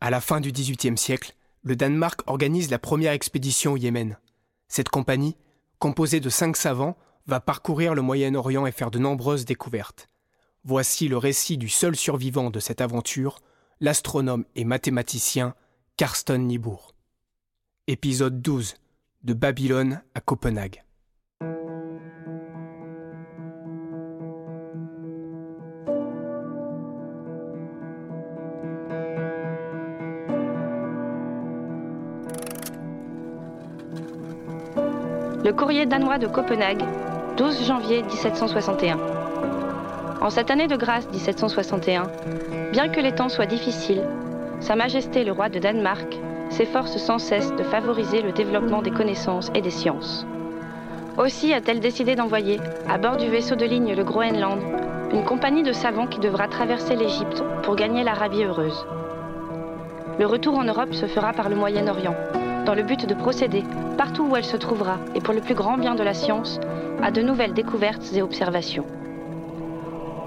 À la fin du XVIIIe siècle, le Danemark organise la première expédition au Yémen. Cette compagnie, composée de cinq savants, va parcourir le Moyen-Orient et faire de nombreuses découvertes. Voici le récit du seul survivant de cette aventure, l'astronome et mathématicien Karsten Niebuhr. Épisode 12 De Babylone à Copenhague. Le courrier danois de Copenhague, 12 janvier 1761. En cette année de grâce 1761, bien que les temps soient difficiles, Sa Majesté le roi de Danemark s'efforce sans cesse de favoriser le développement des connaissances et des sciences. Aussi a-t-elle décidé d'envoyer, à bord du vaisseau de ligne le Groenland, une compagnie de savants qui devra traverser l'Égypte pour gagner l'Arabie heureuse. Le retour en Europe se fera par le Moyen-Orient, dans le but de procéder, partout où elle se trouvera, et pour le plus grand bien de la science, à de nouvelles découvertes et observations.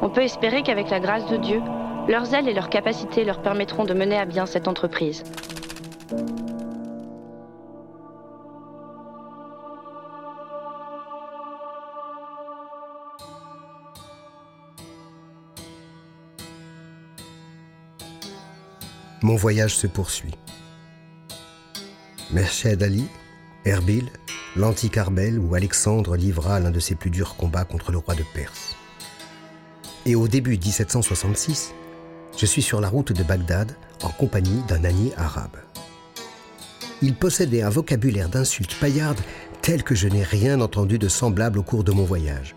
On peut espérer qu'avec la grâce de Dieu, leurs ailes et leurs capacités leur permettront de mener à bien cette entreprise. Mon voyage se poursuit. Merched Ali, Erbil, l'antique Arbel où Alexandre livra l'un de ses plus durs combats contre le roi de Perse. Et au début 1766, je suis sur la route de Bagdad en compagnie d'un ânier arabe. Il possédait un vocabulaire d'insultes paillardes tel que je n'ai rien entendu de semblable au cours de mon voyage.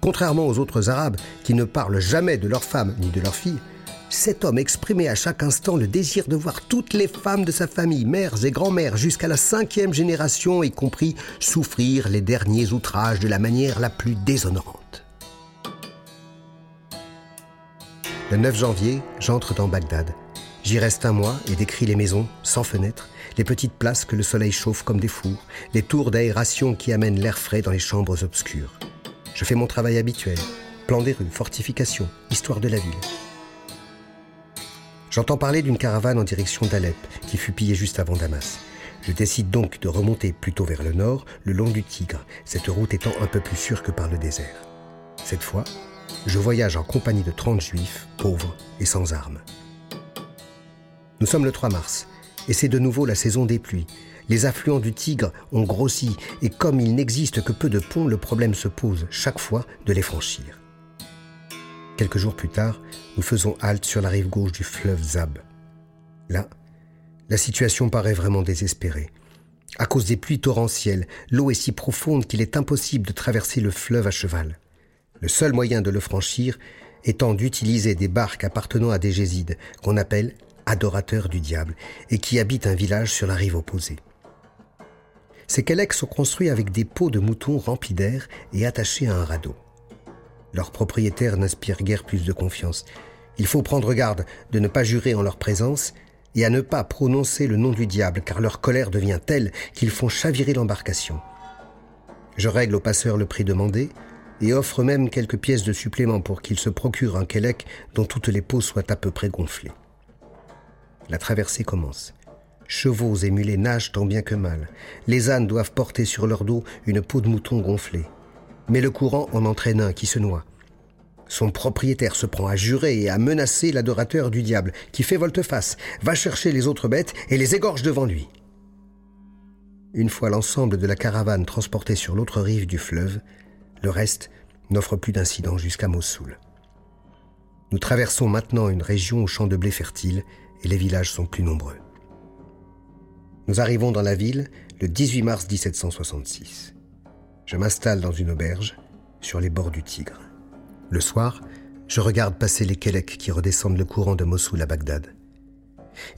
Contrairement aux autres Arabes qui ne parlent jamais de leurs femmes ni de leurs filles, cet homme exprimait à chaque instant le désir de voir toutes les femmes de sa famille, mères et grand-mères, jusqu'à la cinquième génération, y compris souffrir les derniers outrages de la manière la plus déshonorante. Le 9 janvier, j'entre dans Bagdad. J'y reste un mois et décris les maisons, sans fenêtres, les petites places que le soleil chauffe comme des fours, les tours d'aération qui amènent l'air frais dans les chambres obscures. Je fais mon travail habituel, plan des rues, fortifications, histoire de la ville. J'entends parler d'une caravane en direction d'Alep, qui fut pillée juste avant Damas. Je décide donc de remonter plutôt vers le nord, le long du Tigre, cette route étant un peu plus sûre que par le désert. Cette fois, je voyage en compagnie de 30 juifs, pauvres et sans armes. Nous sommes le 3 mars, et c'est de nouveau la saison des pluies. Les affluents du Tigre ont grossi, et comme il n'existe que peu de ponts, le problème se pose chaque fois de les franchir. Quelques jours plus tard, nous faisons halte sur la rive gauche du fleuve Zab. Là, la situation paraît vraiment désespérée. À cause des pluies torrentielles, l'eau est si profonde qu'il est impossible de traverser le fleuve à cheval. Le seul moyen de le franchir étant d'utiliser des barques appartenant à des gésides, qu'on appelle adorateurs du diable, et qui habitent un village sur la rive opposée. Ces kelecs sont construits avec des pots de moutons remplis d'air et attachés à un radeau. Leurs propriétaires n'inspirent guère plus de confiance. Il faut prendre garde de ne pas jurer en leur présence et à ne pas prononcer le nom du diable, car leur colère devient telle qu'ils font chavirer l'embarcation. Je règle au passeur le prix demandé et offre même quelques pièces de supplément pour qu'il se procure un kelek dont toutes les peaux soient à peu près gonflées. La traversée commence. Chevaux et mulets nagent tant bien que mal. Les ânes doivent porter sur leur dos une peau de mouton gonflée mais le courant en entraîne un qui se noie. Son propriétaire se prend à jurer et à menacer l'adorateur du diable, qui fait volte-face, va chercher les autres bêtes et les égorge devant lui. Une fois l'ensemble de la caravane transportée sur l'autre rive du fleuve, le reste n'offre plus d'incidents jusqu'à Mossoul. Nous traversons maintenant une région aux champs de blé fertiles et les villages sont plus nombreux. Nous arrivons dans la ville le 18 mars 1766. Je m'installe dans une auberge, sur les bords du Tigre. Le soir, je regarde passer les Keleks qui redescendent le courant de Mossoul à Bagdad.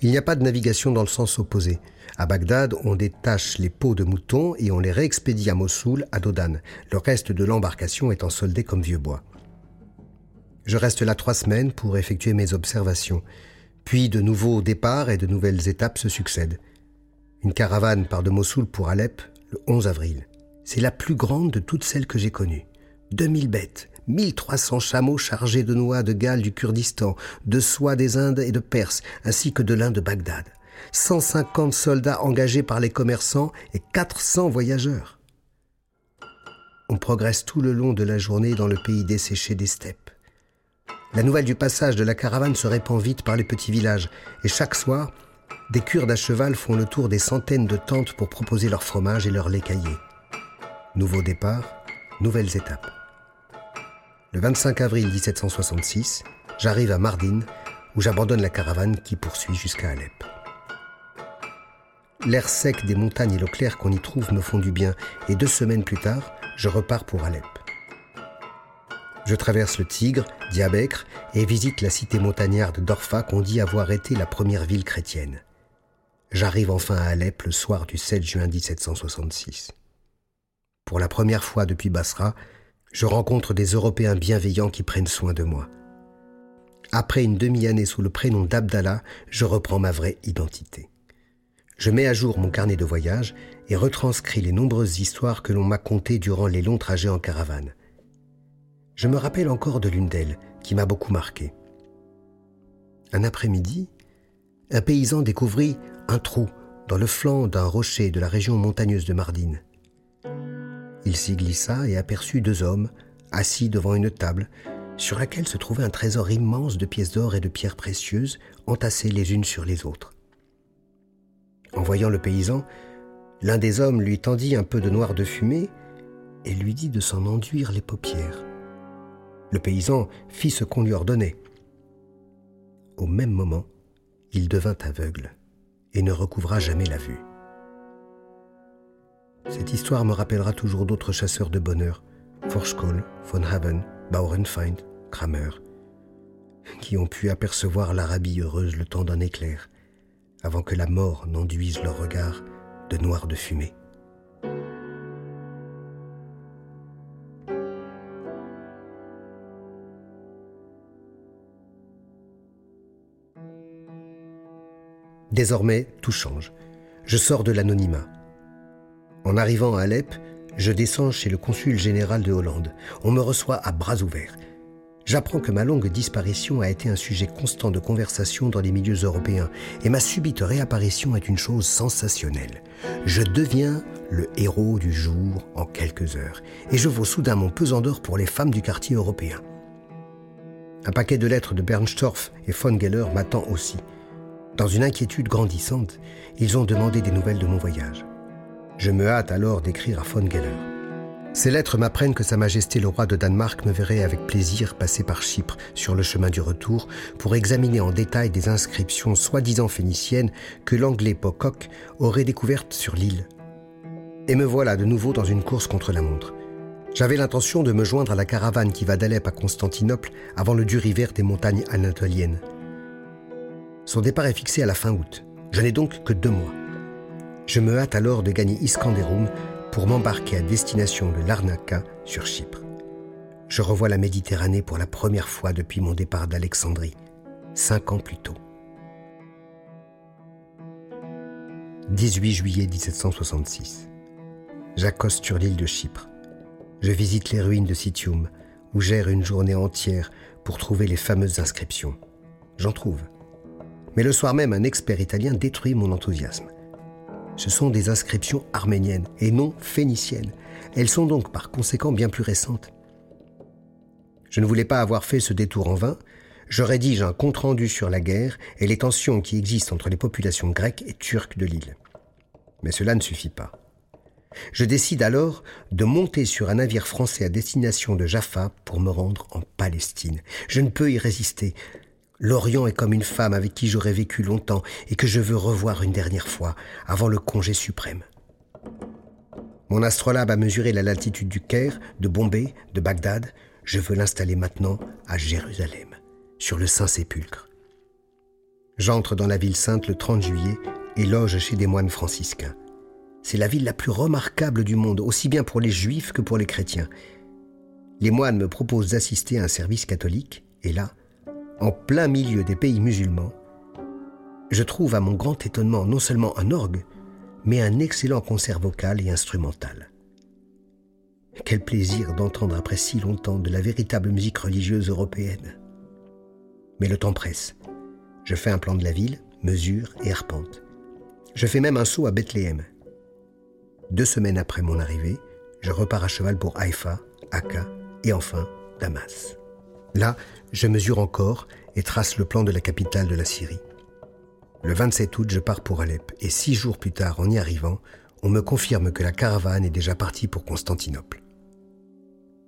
Il n'y a pas de navigation dans le sens opposé. À Bagdad, on détache les peaux de moutons et on les réexpédie à Mossoul, à Dodan, le reste de l'embarcation étant soldé comme vieux bois. Je reste là trois semaines pour effectuer mes observations. Puis de nouveaux départs et de nouvelles étapes se succèdent. Une caravane part de Mossoul pour Alep le 11 avril. C'est la plus grande de toutes celles que j'ai connues. 2000 bêtes, 1300 chameaux chargés de noix de Galles du Kurdistan, de soie des Indes et de Perse, ainsi que de lin de Bagdad. 150 soldats engagés par les commerçants et 400 voyageurs. On progresse tout le long de la journée dans le pays desséché des steppes. La nouvelle du passage de la caravane se répand vite par les petits villages, et chaque soir, des Kurdes à cheval font le tour des centaines de tentes pour proposer leur fromage et leur lait caillé. Nouveau départ, nouvelles étapes. Le 25 avril 1766, j'arrive à Mardin, où j'abandonne la caravane qui poursuit jusqu'à Alep. L'air sec des montagnes et l'eau claire qu'on y trouve me font du bien, et deux semaines plus tard, je repars pour Alep. Je traverse le Tigre, Diabècre, et visite la cité montagnarde d'Orpha qu'on dit avoir été la première ville chrétienne. J'arrive enfin à Alep le soir du 7 juin 1766. Pour la première fois depuis Basra, je rencontre des Européens bienveillants qui prennent soin de moi. Après une demi-année sous le prénom d'Abdallah, je reprends ma vraie identité. Je mets à jour mon carnet de voyage et retranscris les nombreuses histoires que l'on m'a contées durant les longs trajets en caravane. Je me rappelle encore de l'une d'elles qui m'a beaucoup marqué. Un après-midi, un paysan découvrit un trou dans le flanc d'un rocher de la région montagneuse de Mardine. Il s'y glissa et aperçut deux hommes assis devant une table sur laquelle se trouvait un trésor immense de pièces d'or et de pierres précieuses entassées les unes sur les autres. En voyant le paysan, l'un des hommes lui tendit un peu de noir de fumée et lui dit de s'en enduire les paupières. Le paysan fit ce qu'on lui ordonnait. Au même moment, il devint aveugle et ne recouvra jamais la vue. Cette histoire me rappellera toujours d'autres chasseurs de bonheur, Forschkoll, von Haben, Bauernfeind, Kramer, qui ont pu apercevoir l'Arabie heureuse le temps d'un éclair, avant que la mort n'enduise leur regard de noir de fumée. Désormais, tout change. Je sors de l'anonymat. En arrivant à Alep, je descends chez le consul général de Hollande. On me reçoit à bras ouverts. J'apprends que ma longue disparition a été un sujet constant de conversation dans les milieux européens et ma subite réapparition est une chose sensationnelle. Je deviens le héros du jour en quelques heures et je vaux soudain mon pesant d'or pour les femmes du quartier européen. Un paquet de lettres de Bernstorff et von Geller m'attend aussi. Dans une inquiétude grandissante, ils ont demandé des nouvelles de mon voyage. Je me hâte alors d'écrire à von Geller. Ces lettres m'apprennent que Sa Majesté le roi de Danemark me verrait avec plaisir passer par Chypre sur le chemin du retour pour examiner en détail des inscriptions soi-disant phéniciennes que l'anglais Pocock aurait découvertes sur l'île. Et me voilà de nouveau dans une course contre la montre. J'avais l'intention de me joindre à la caravane qui va d'Alep à Constantinople avant le dur hiver des montagnes anatoliennes. Son départ est fixé à la fin août. Je n'ai donc que deux mois. Je me hâte alors de gagner Iskanderoum pour m'embarquer à destination de Larnaca sur Chypre. Je revois la Méditerranée pour la première fois depuis mon départ d'Alexandrie, cinq ans plus tôt. 18 juillet 1766. J'accoste sur l'île de Chypre. Je visite les ruines de Citium, où j'erre une journée entière pour trouver les fameuses inscriptions. J'en trouve. Mais le soir même, un expert italien détruit mon enthousiasme ce sont des inscriptions arméniennes et non phéniciennes. Elles sont donc par conséquent bien plus récentes. Je ne voulais pas avoir fait ce détour en vain. Je rédige un compte-rendu sur la guerre et les tensions qui existent entre les populations grecques et turques de l'île. Mais cela ne suffit pas. Je décide alors de monter sur un navire français à destination de Jaffa pour me rendre en Palestine. Je ne peux y résister. L'Orient est comme une femme avec qui j'aurais vécu longtemps et que je veux revoir une dernière fois avant le congé suprême. Mon astrolabe a mesuré la latitude du Caire, de Bombay, de Bagdad. Je veux l'installer maintenant à Jérusalem, sur le Saint-Sépulcre. J'entre dans la ville sainte le 30 juillet et loge chez des moines franciscains. C'est la ville la plus remarquable du monde, aussi bien pour les juifs que pour les chrétiens. Les moines me proposent d'assister à un service catholique, et là, en plein milieu des pays musulmans, je trouve à mon grand étonnement non seulement un orgue, mais un excellent concert vocal et instrumental. Quel plaisir d'entendre après si longtemps de la véritable musique religieuse européenne. Mais le temps presse. Je fais un plan de la ville, mesure et arpente. Je fais même un saut à Bethléem. Deux semaines après mon arrivée, je repars à cheval pour Haïfa, Akka et enfin Damas. Là, je mesure encore et trace le plan de la capitale de la Syrie. Le 27 août, je pars pour Alep et six jours plus tard, en y arrivant, on me confirme que la caravane est déjà partie pour Constantinople.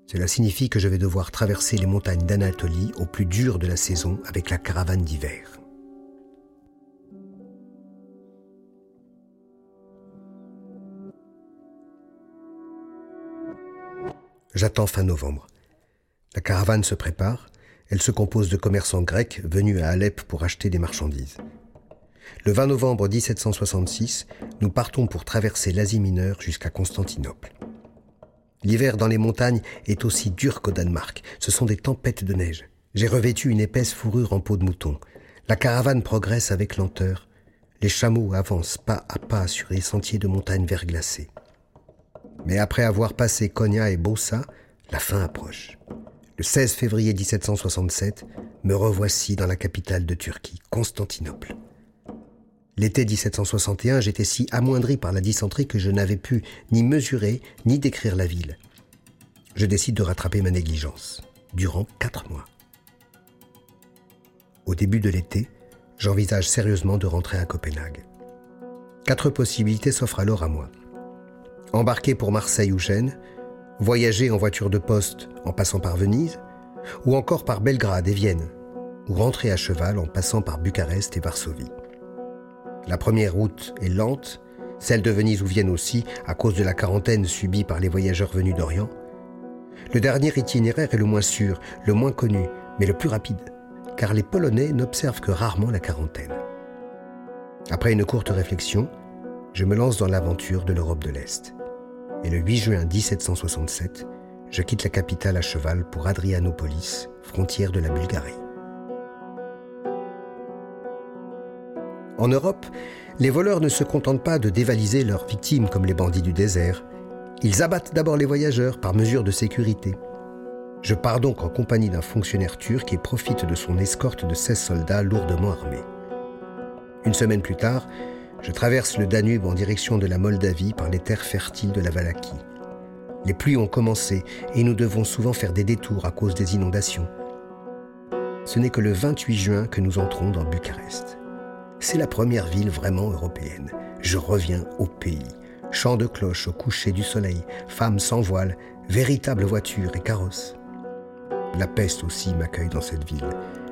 Cela signifie que je vais devoir traverser les montagnes d'Anatolie au plus dur de la saison avec la caravane d'hiver. J'attends fin novembre. La caravane se prépare. Elle se compose de commerçants grecs venus à Alep pour acheter des marchandises. Le 20 novembre 1766, nous partons pour traverser l'Asie mineure jusqu'à Constantinople. L'hiver dans les montagnes est aussi dur qu'au Danemark. Ce sont des tempêtes de neige. J'ai revêtu une épaisse fourrure en peau de mouton. La caravane progresse avec lenteur. Les chameaux avancent pas à pas sur les sentiers de montagne verglacés. Mais après avoir passé Konya et Bossa, la fin approche. Le 16 février 1767, me revoici dans la capitale de Turquie, Constantinople. L'été 1761, j'étais si amoindri par la dysenterie que je n'avais pu ni mesurer ni décrire la ville. Je décide de rattraper ma négligence, durant quatre mois. Au début de l'été, j'envisage sérieusement de rentrer à Copenhague. Quatre possibilités s'offrent alors à moi. Embarquer pour Marseille ou Gênes, voyager en voiture de poste en passant par Venise, ou encore par Belgrade et Vienne, ou rentrer à cheval en passant par Bucarest et Varsovie. La première route est lente, celle de Venise ou Vienne aussi, à cause de la quarantaine subie par les voyageurs venus d'Orient. Le dernier itinéraire est le moins sûr, le moins connu, mais le plus rapide, car les Polonais n'observent que rarement la quarantaine. Après une courte réflexion, je me lance dans l'aventure de l'Europe de l'Est. Et le 8 juin 1767, je quitte la capitale à cheval pour Adrianopolis, frontière de la Bulgarie. En Europe, les voleurs ne se contentent pas de dévaliser leurs victimes comme les bandits du désert. Ils abattent d'abord les voyageurs par mesure de sécurité. Je pars donc en compagnie d'un fonctionnaire turc et profite de son escorte de 16 soldats lourdement armés. Une semaine plus tard, je traverse le Danube en direction de la Moldavie par les terres fertiles de la Valaquie. Les pluies ont commencé et nous devons souvent faire des détours à cause des inondations. Ce n'est que le 28 juin que nous entrons dans Bucarest. C'est la première ville vraiment européenne. Je reviens au pays. Chants de cloches au coucher du soleil, femmes sans voile, véritables voitures et carrosses. La peste aussi m'accueille dans cette ville.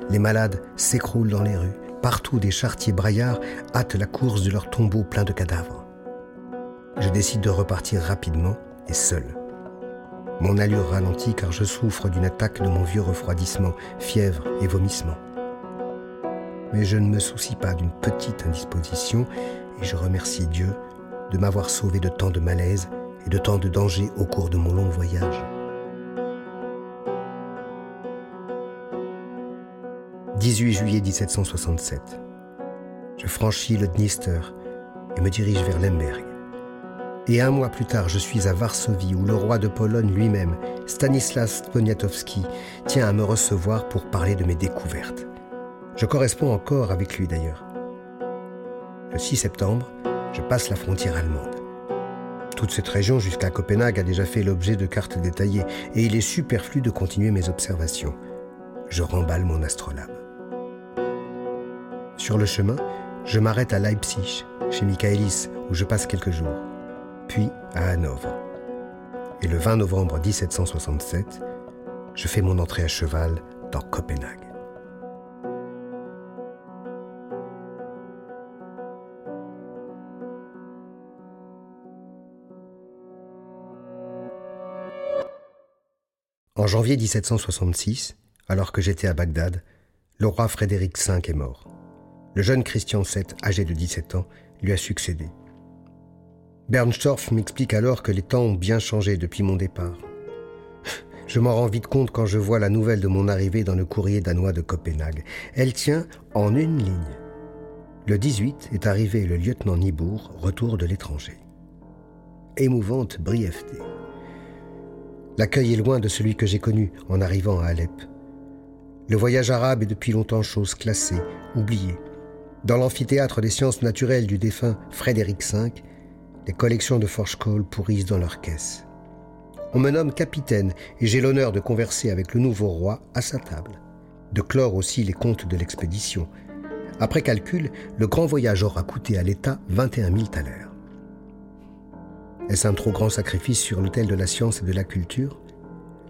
Les malades s'écroulent dans les rues. Partout, des chartiers braillards hâtent la course de leurs tombeaux pleins de cadavres. Je décide de repartir rapidement et seul. Mon allure ralentit car je souffre d'une attaque de mon vieux refroidissement, fièvre et vomissement mais je ne me soucie pas d'une petite indisposition et je remercie Dieu de m'avoir sauvé de tant de malaise et de tant de dangers au cours de mon long voyage. 18 juillet 1767. Je franchis le Dniester et me dirige vers Lemberg. Et un mois plus tard, je suis à Varsovie où le roi de Pologne lui-même, Stanislas Poniatowski, tient à me recevoir pour parler de mes découvertes. Je corresponds encore avec lui d'ailleurs. Le 6 septembre, je passe la frontière allemande. Toute cette région jusqu'à Copenhague a déjà fait l'objet de cartes détaillées et il est superflu de continuer mes observations. Je remballe mon astrolabe. Sur le chemin, je m'arrête à Leipzig, chez Michaelis, où je passe quelques jours, puis à Hanovre. Et le 20 novembre 1767, je fais mon entrée à cheval dans Copenhague. En janvier 1766, alors que j'étais à Bagdad, le roi Frédéric V est mort. Le jeune Christian VII, âgé de 17 ans, lui a succédé. Bernstorff m'explique alors que les temps ont bien changé depuis mon départ. Je m'en rends vite compte quand je vois la nouvelle de mon arrivée dans le courrier danois de Copenhague. Elle tient en une ligne. Le 18 est arrivé le lieutenant Nibourg, retour de l'étranger. Émouvante brièveté. L'accueil est loin de celui que j'ai connu en arrivant à Alep. Le voyage arabe est depuis longtemps chose classée, oubliée. Dans l'amphithéâtre des sciences naturelles du défunt Frédéric V, les collections de Forge-Cole pourrissent dans leurs caisses. On me nomme capitaine et j'ai l'honneur de converser avec le nouveau roi à sa table, de clore aussi les comptes de l'expédition. Après calcul, le grand voyage aura coûté à l'État 21 000 thalers. Est-ce un trop grand sacrifice sur l'autel de la science et de la culture?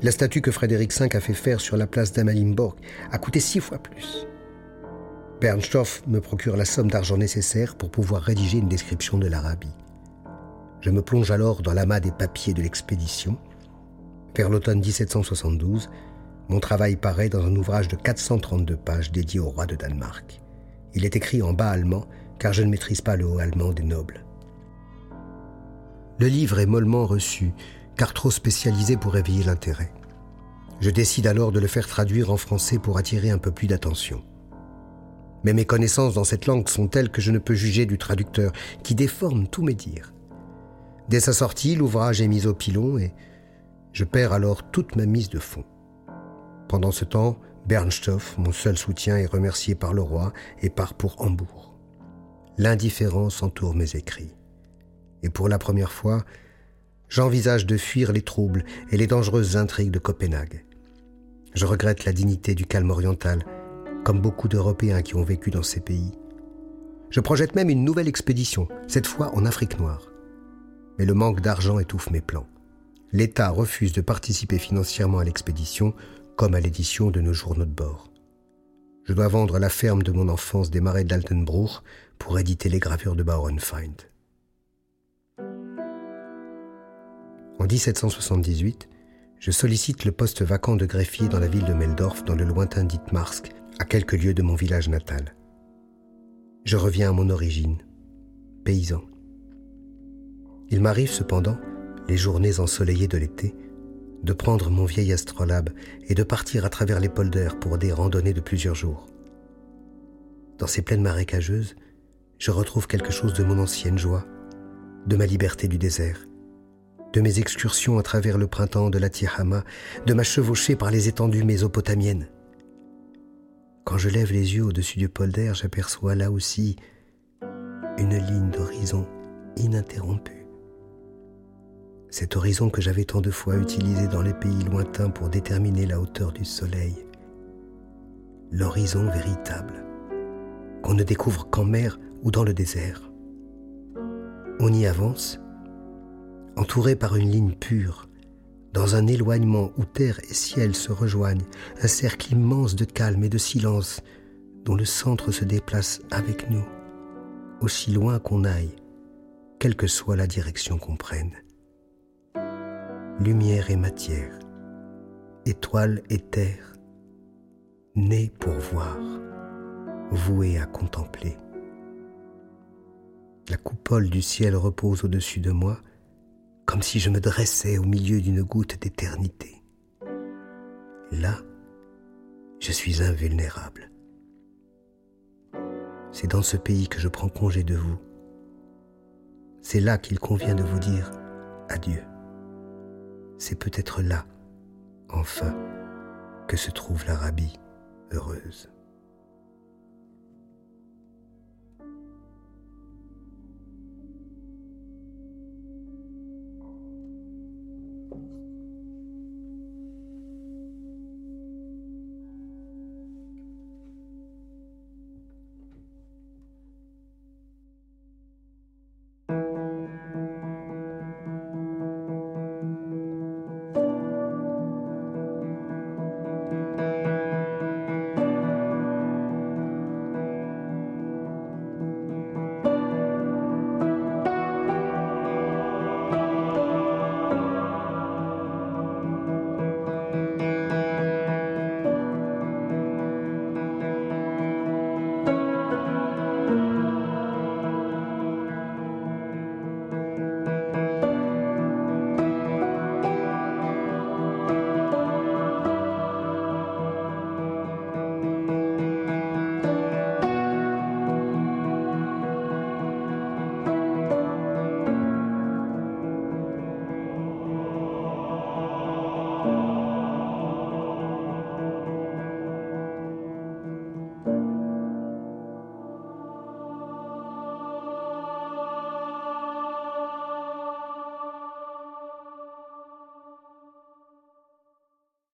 La statue que Frédéric V a fait faire sur la place d'Amalienborg a coûté six fois plus. Bernstoff me procure la somme d'argent nécessaire pour pouvoir rédiger une description de l'Arabie. Je me plonge alors dans l'amas des papiers de l'expédition. Vers l'automne 1772, mon travail paraît dans un ouvrage de 432 pages dédié au roi de Danemark. Il est écrit en bas allemand car je ne maîtrise pas le haut allemand des nobles. Le livre est mollement reçu, car trop spécialisé pour éveiller l'intérêt. Je décide alors de le faire traduire en français pour attirer un peu plus d'attention. Mais mes connaissances dans cette langue sont telles que je ne peux juger du traducteur, qui déforme tous mes dires. Dès sa sortie, l'ouvrage est mis au pilon et je perds alors toute ma mise de fond. Pendant ce temps, Bernstoff, mon seul soutien, est remercié par le roi et part pour Hambourg. L'indifférence entoure mes écrits et pour la première fois, j'envisage de fuir les troubles et les dangereuses intrigues de Copenhague. Je regrette la dignité du calme oriental, comme beaucoup d'Européens qui ont vécu dans ces pays. Je projette même une nouvelle expédition, cette fois en Afrique noire. Mais le manque d'argent étouffe mes plans. L'État refuse de participer financièrement à l'expédition, comme à l'édition de nos journaux de bord. Je dois vendre la ferme de mon enfance des marais d'Altenbruch pour éditer les gravures de Bauernfeind. En 1778, je sollicite le poste vacant de greffier dans la ville de Meldorf, dans le lointain Dithmarsk, à quelques lieues de mon village natal. Je reviens à mon origine, paysan. Il m'arrive cependant, les journées ensoleillées de l'été, de prendre mon vieil astrolabe et de partir à travers les polders pour des randonnées de plusieurs jours. Dans ces plaines marécageuses, je retrouve quelque chose de mon ancienne joie, de ma liberté du désert, de mes excursions à travers le printemps de la Tihama, de ma chevauchée par les étendues mésopotamiennes. Quand je lève les yeux au-dessus du polder, j'aperçois là aussi une ligne d'horizon ininterrompue. Cet horizon que j'avais tant de fois utilisé dans les pays lointains pour déterminer la hauteur du soleil. L'horizon véritable, qu'on ne découvre qu'en mer ou dans le désert. On y avance, entouré par une ligne pure, dans un éloignement où terre et ciel se rejoignent, un cercle immense de calme et de silence dont le centre se déplace avec nous, aussi loin qu'on aille, quelle que soit la direction qu'on prenne. Lumière et matière, étoile et terre, nés pour voir, voués à contempler. La coupole du ciel repose au-dessus de moi, comme si je me dressais au milieu d'une goutte d'éternité. Là, je suis invulnérable. C'est dans ce pays que je prends congé de vous. C'est là qu'il convient de vous dire adieu. C'est peut-être là, enfin, que se trouve l'Arabie heureuse.